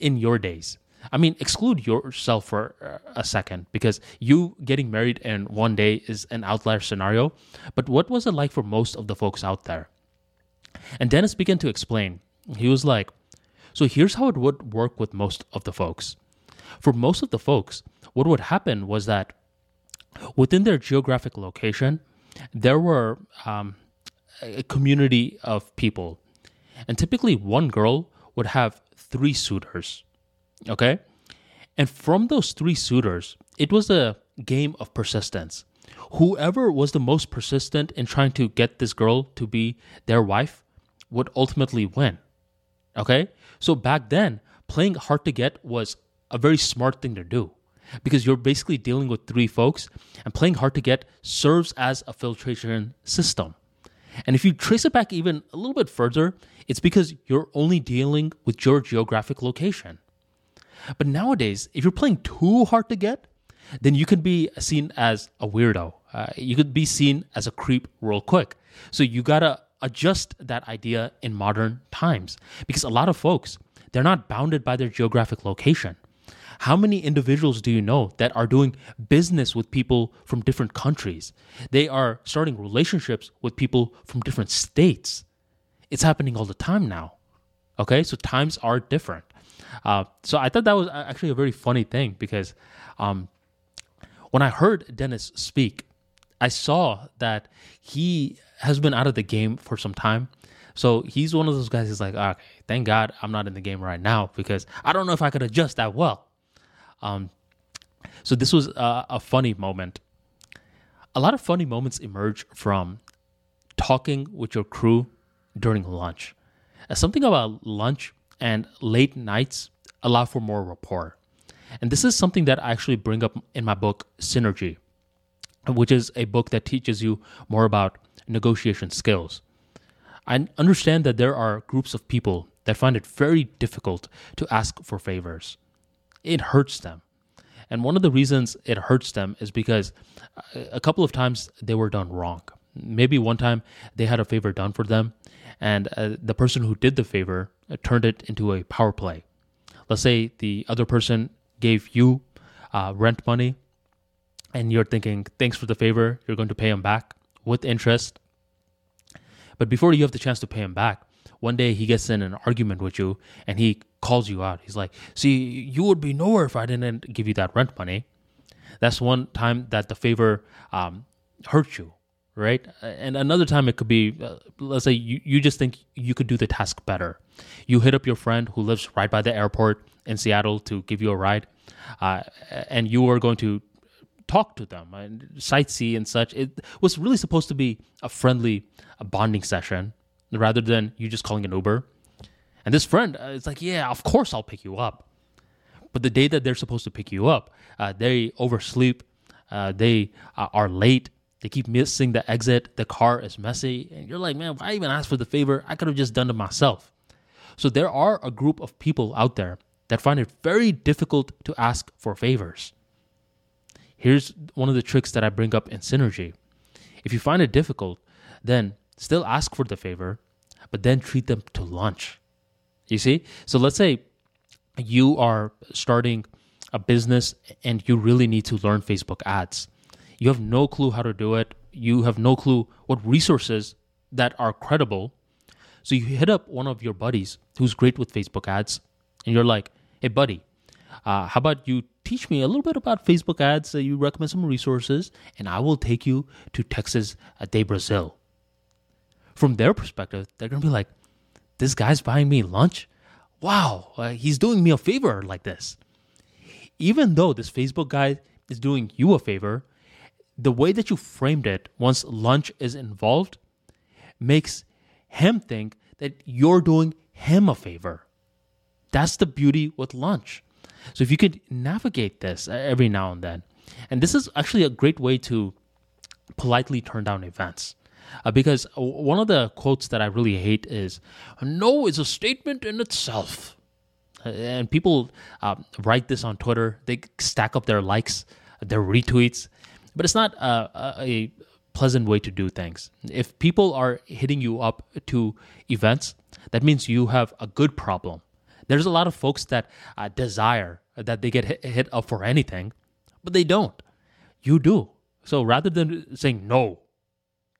in your days? I mean, exclude yourself for uh, a second because you getting married in one day is an outlier scenario. But what was it like for most of the folks out there? And Dennis began to explain. He was like, So here's how it would work with most of the folks. For most of the folks, what would happen was that within their geographic location, there were um, a community of people and typically, one girl would have three suitors. Okay? And from those three suitors, it was a game of persistence. Whoever was the most persistent in trying to get this girl to be their wife would ultimately win. Okay? So back then, playing hard to get was a very smart thing to do because you're basically dealing with three folks and playing hard to get serves as a filtration system. And if you trace it back even a little bit further, it's because you're only dealing with your geographic location. But nowadays, if you're playing too hard to get, then you could be seen as a weirdo. Uh, you could be seen as a creep real quick. So you gotta adjust that idea in modern times because a lot of folks, they're not bounded by their geographic location. How many individuals do you know that are doing business with people from different countries? They are starting relationships with people from different states. It's happening all the time now. Okay, so times are different. Uh, so I thought that was actually a very funny thing because um, when I heard Dennis speak, I saw that he has been out of the game for some time. So he's one of those guys who's like, okay, thank God I'm not in the game right now because I don't know if I could adjust that well. Um, so this was a, a funny moment. A lot of funny moments emerge from talking with your crew during lunch. Uh, something about lunch and late nights allow for more rapport. And this is something that I actually bring up in my book, Synergy, which is a book that teaches you more about negotiation skills. I understand that there are groups of people that find it very difficult to ask for favors it hurts them. And one of the reasons it hurts them is because a couple of times they were done wrong. Maybe one time they had a favor done for them, and uh, the person who did the favor uh, turned it into a power play. Let's say the other person gave you uh, rent money, and you're thinking, thanks for the favor, you're going to pay them back with interest. But before you have the chance to pay him back, one day he gets in an argument with you and he calls you out. He's like, See, you would be nowhere if I didn't give you that rent money. That's one time that the favor um, hurt you, right? And another time it could be, uh, let's say you, you just think you could do the task better. You hit up your friend who lives right by the airport in Seattle to give you a ride, uh, and you are going to talk to them and sightsee and such. It was really supposed to be a friendly a bonding session rather than you just calling an Uber. And this friend uh, is like, yeah, of course I'll pick you up. But the day that they're supposed to pick you up, uh, they oversleep, uh, they uh, are late, they keep missing the exit, the car is messy, and you're like, man, why even ask for the favor? I could have just done it myself. So there are a group of people out there that find it very difficult to ask for favors. Here's one of the tricks that I bring up in Synergy. If you find it difficult, then still ask for the favor, but then treat them to lunch. You see? So let's say you are starting a business and you really need to learn Facebook ads. You have no clue how to do it. You have no clue what resources that are credible. So you hit up one of your buddies who's great with Facebook ads and you're like, hey, buddy, uh, how about you teach me a little bit about Facebook ads? Uh, you recommend some resources, and I will take you to Texas de Brazil from their perspective, they're gonna be like, this guy's buying me lunch. Wow, uh, he's doing me a favor like this. Even though this Facebook guy is doing you a favor, the way that you framed it once lunch is involved makes him think that you're doing him a favor. That's the beauty with lunch. So if you could navigate this every now and then, and this is actually a great way to politely turn down events uh, because one of the quotes that I really hate is "No is a statement in itself," uh, and people uh, write this on Twitter. They stack up their likes, their retweets, but it's not a, a pleasant way to do things. If people are hitting you up to events, that means you have a good problem. There's a lot of folks that uh, desire that they get hit, hit up for anything, but they don't. You do. So rather than saying no,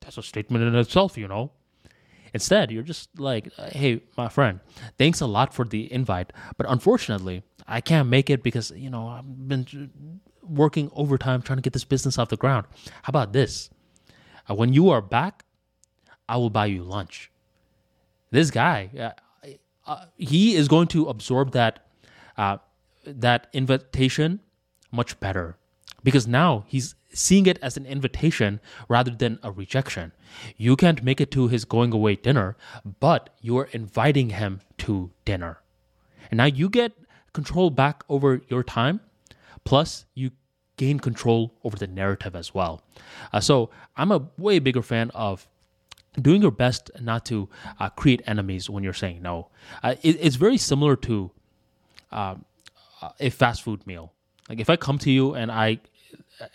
that's a statement in itself, you know. Instead, you're just like, hey, my friend, thanks a lot for the invite, but unfortunately, I can't make it because, you know, I've been working overtime trying to get this business off the ground. How about this? Uh, when you are back, I will buy you lunch. This guy, uh, he is going to absorb that uh, that invitation much better because now he's seeing it as an invitation rather than a rejection. You can't make it to his going away dinner, but you are inviting him to dinner. And now you get control back over your time, plus you gain control over the narrative as well. Uh, so I'm a way bigger fan of doing your best not to uh, create enemies when you're saying no. Uh, it, it's very similar to um, a fast food meal. Like if I come to you and I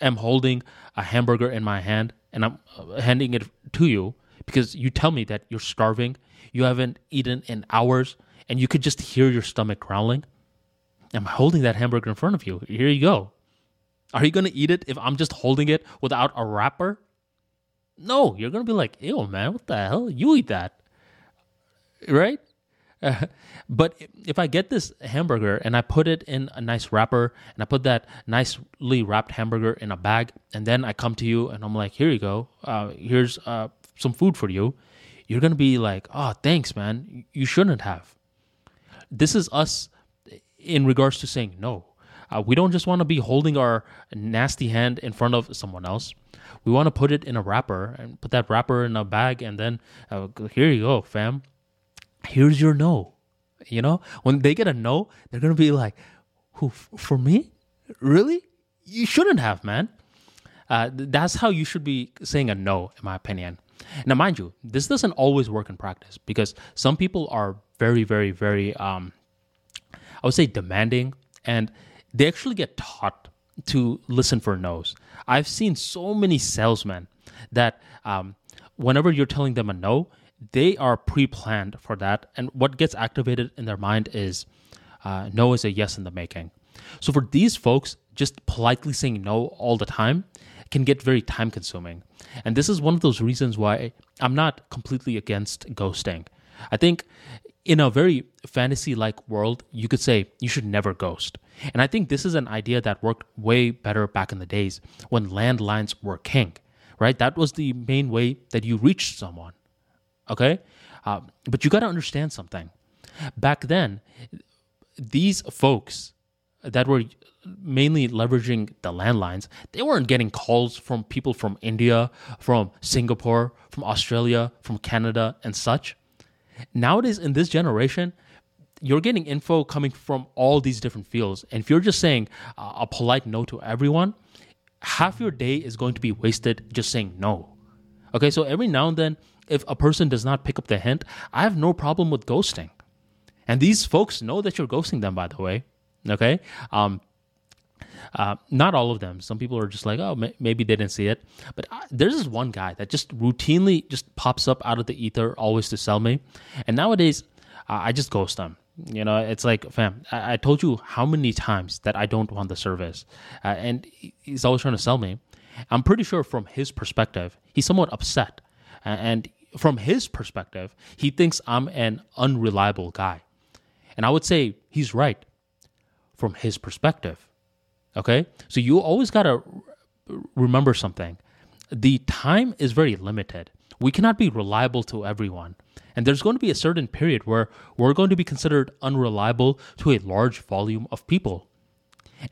am holding a hamburger in my hand and I'm uh, handing it to you because you tell me that you're starving, you haven't eaten in hours, and you could just hear your stomach growling. I'm holding that hamburger in front of you. Here you go. Are you going to eat it if I'm just holding it without a wrapper? No, you're to be like, ew, man, what the hell? You eat that. Right? but if I get this hamburger and I put it in a nice wrapper and I put that nicely wrapped hamburger in a bag, and then I come to you and I'm like, here you go, uh, here's uh, some food for you, you're gonna be like, oh, thanks, man. You shouldn't have. This is us in regards to saying no. Uh, we don't just want to be holding our nasty hand in front of someone else. We want to put it in a wrapper and put that wrapper in a bag, and then uh, here you go, fam here's your no. You know, when they get a no, they're gonna be like, "Who for me? Really? You shouldn't have, man." Uh, that's how you should be saying a no, in my opinion. Now, mind you, this doesn't always work in practice because some people are very, very, very, um, I would say, demanding, and they actually get taught to listen for no's. I've seen so many salesmen that um, whenever you're telling them a no, they are pre-planned for that and what gets activated in their mind is uh, no is a yes in the making. So for these folks just politely saying no all the time can get very time consuming and this is one of those reasons why i'm not completely against ghosting. I think in a very fantasy like world you could say you should never ghost and i think this is an idea that worked way better back in the days when landlines were king right that was the main way that you reached someone Okay? Uh, but you got to understand something. Back then, these folks that were mainly leveraging the landlines, they weren't getting calls from people from India, from Singapore, from Australia, from Canada, and such. Nowadays, in this generation, you're getting info coming from all these different fields. And if you're just saying uh, a polite no to everyone, half your day is going to be wasted just saying no. Okay, so every now and then, if a person does not pick up the hint, I have no problem with ghosting. And these folks know that you're ghosting them, by the way. Okay. Um, uh, not all of them. Some people are just like, oh, maybe they didn't see it. But I, there's this one guy that just routinely just pops up out of the ether, always to sell me. And nowadays, uh, I just ghost them. You know, it's like, fam, I, I, told you how many times that I don't want the service, uh, and he's always trying to sell me. I'm pretty sure from his perspective, he's somewhat upset. And from his perspective, he thinks I'm an unreliable guy. And I would say he's right from his perspective. Okay? So you always got to remember something. The time is very limited. We cannot be reliable to everyone. And there's going to be a certain period where we're going to be considered unreliable to a large volume of people.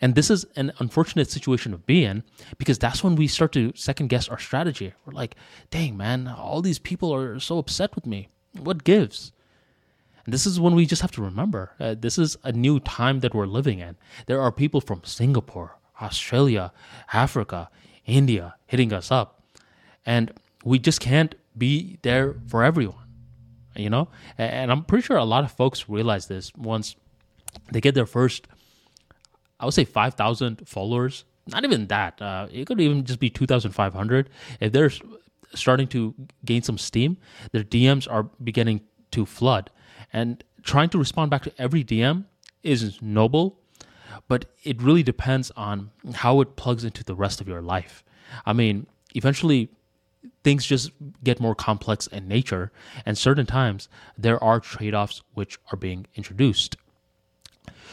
And this is an unfortunate situation to be in because that's when we start to second guess our strategy. We're like, dang, man, all these people are so upset with me. What gives? And this is when we just have to remember uh, this is a new time that we're living in. There are people from Singapore, Australia, Africa, India hitting us up. And we just can't be there for everyone, you know? And I'm pretty sure a lot of folks realize this once they get their first I would say 5,000 followers. Not even that. Uh, it could even just be 2,500. If they're starting to gain some steam, their DMs are beginning to flood. And trying to respond back to every DM is noble, but it really depends on how it plugs into the rest of your life. I mean, eventually things just get more complex in nature, and certain times there are trade offs which are being introduced.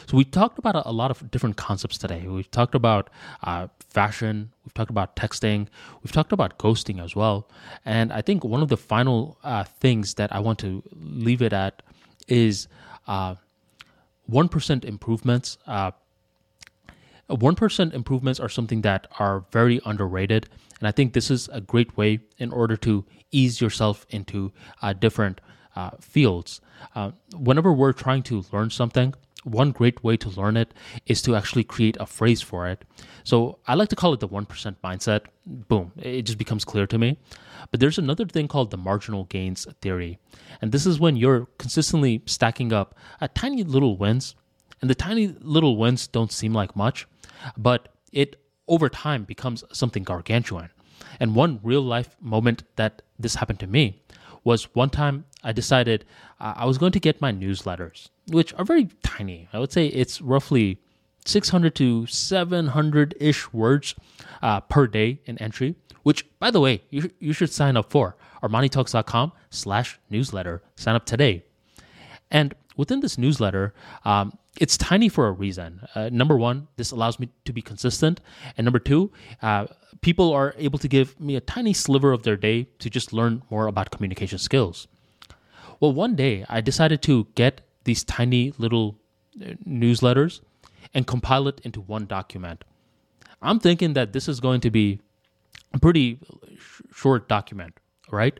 So we talked about a, lot of different concepts today. We've talked about uh, fashion. We've talked about texting. We've talked about ghosting as well. And I think one of the final uh, things that I want to leave it at is uh, 1% improvements. Uh, 1% improvements are something that are very underrated. And I think this is a great way in order to ease yourself into uh, different fields. Whenever we're trying to learn something, one great way to learn it is to actually create a phrase for it. So I like to call it the 1% mindset. Boom, it just becomes clear to me. But there's another thing called the marginal gains theory. And this is when you're consistently stacking up a tiny little wins. And the tiny little wins don't seem like much, but it over time becomes something gargantuan. And one real life moment that this happened to me was one time I decided uh, I was going to get my newsletters, which are very tiny. I would say it's roughly 600 to 700 ish words uh, per day in entry, which, by the way, you, you should sign up for armanitalks.com slash newsletter. Sign up today. And within this newsletter, um, it's tiny for a reason. Uh, number one, this allows me to be consistent. And number two, uh, people are able to give me a tiny sliver of their day to just learn more about communication skills. Well, one day I decided to get these tiny little uh, newsletters and compile it into one document. I'm thinking that this is going to be a pretty sh- short document, right?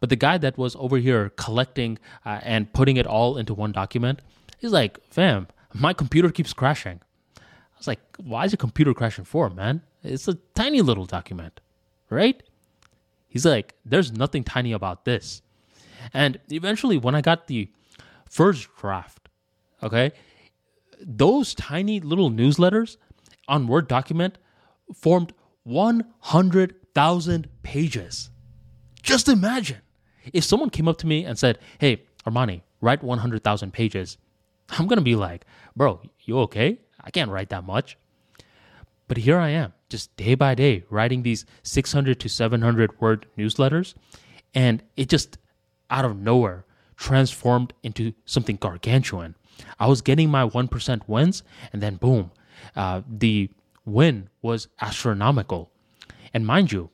But the guy that was over here collecting uh, and putting it all into one document, he's like, fam, my computer keeps crashing. I was like, why is your computer crashing for, man? It's a tiny little document, right? He's like, there's nothing tiny about this. And eventually, when I got the first draft, okay, those tiny little newsletters on Word document formed 100,000 pages. Just imagine if someone came up to me and said, Hey, Armani, write 100,000 pages. I'm going to be like, Bro, you okay? I can't write that much. But here I am, just day by day, writing these 600 to 700 word newsletters. And it just out of nowhere transformed into something gargantuan. I was getting my 1% wins, and then boom, uh, the win was astronomical. And mind you,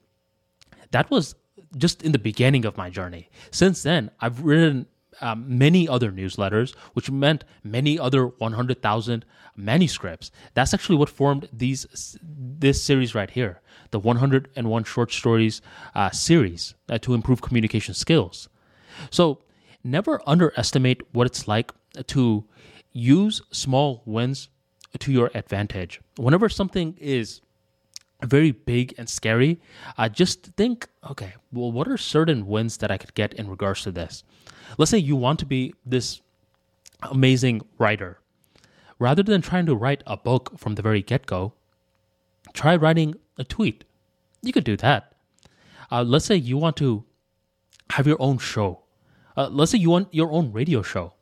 that was just in the beginning of my journey. Since then, I've written um, many other newsletters, which meant many other 100,000 manuscripts. That's actually what formed these this series right here, the 101 short stories uh, series uh, to improve communication skills. So never underestimate what it's like to use small wins to your advantage. Whenever something is very big and scary, uh, just think, okay, well, what are certain wins that I could get in regards to this? Let's say you want to be this amazing writer. Rather than trying to write a book from the very get go, try writing a tweet. You could do that. Uh, let's say you want to have your own show. Uh, let's say you want your own radio show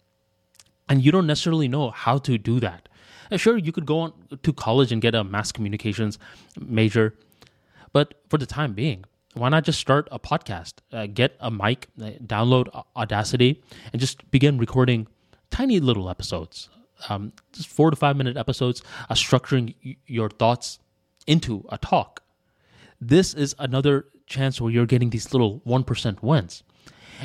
and you don't necessarily know how to do that. Uh, sure, you could go on to college and get a mass communications major, but for the time being, why not just start a podcast, uh, get a mic, uh, download Audacity, and just begin recording tiny little episodes, um, just four to five minute episodes, uh, structuring y- your thoughts into a talk. This is another chance where you're getting these little 1% wins.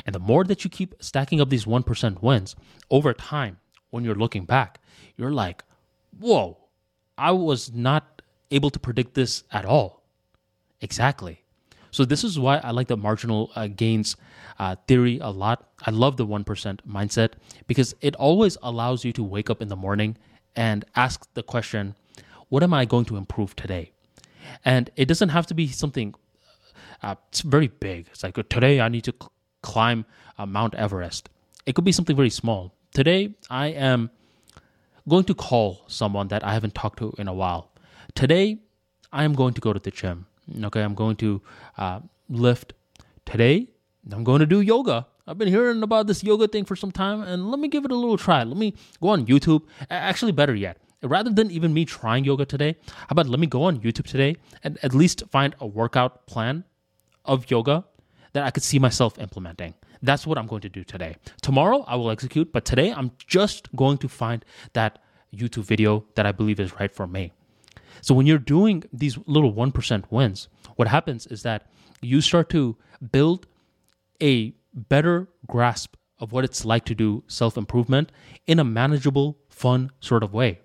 And the more that you keep stacking up these 1% wins over time, when you're looking back, you're like, whoa, I was not able to predict this at all. Exactly. So, this is why I like the marginal uh, gains uh, theory a lot. I love the 1% mindset because it always allows you to wake up in the morning and ask the question, what am I going to improve today? And it doesn't have to be something uh, it's very big. It's like today I need to climb uh, Mount Everest. It could be something very small. Today, I am going to call someone that I haven't talked to in a while. Today, I am going to go to the gym. Okay, I'm going to uh, lift. Today, I'm going to do yoga. I've been hearing about this yoga thing for some time, and let me give it a little try. Let me go on YouTube. Actually, better yet, rather than even me trying yoga today, how about let me go on YouTube today and at least find a workout plan of yoga that I could see myself implementing. That's what I'm going to do today. Tomorrow I will execute, but today I'm just going to find that YouTube video that I believe is right for me. So when you're doing these little 1% wins, what happens is that you start to build a better grasp of what it's like to do self improvement in a manageable, fun sort of way.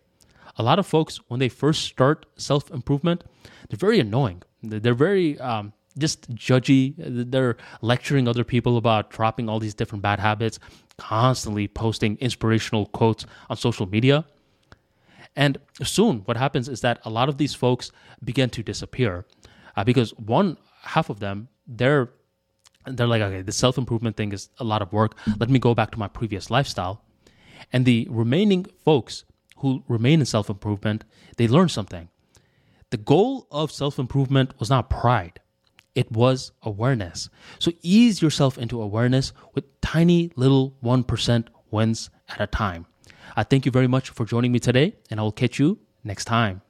A lot of folks, when they first start self improvement, they're very annoying. They're very um, just judgy. They're lecturing other people about dropping all these different bad habits, constantly posting inspirational quotes on social media. And soon, what happens is that a lot of these folks begin to disappear uh, because one half of them, they're they're like, okay, the self improvement thing is a lot of work. Let me go back to my previous lifestyle. And the remaining folks who remain in self improvement, they learn something. The goal of self improvement was not pride, it was awareness. So ease yourself into awareness with tiny little 1% wins at a time. I thank you very much for joining me today, and I will catch you next time.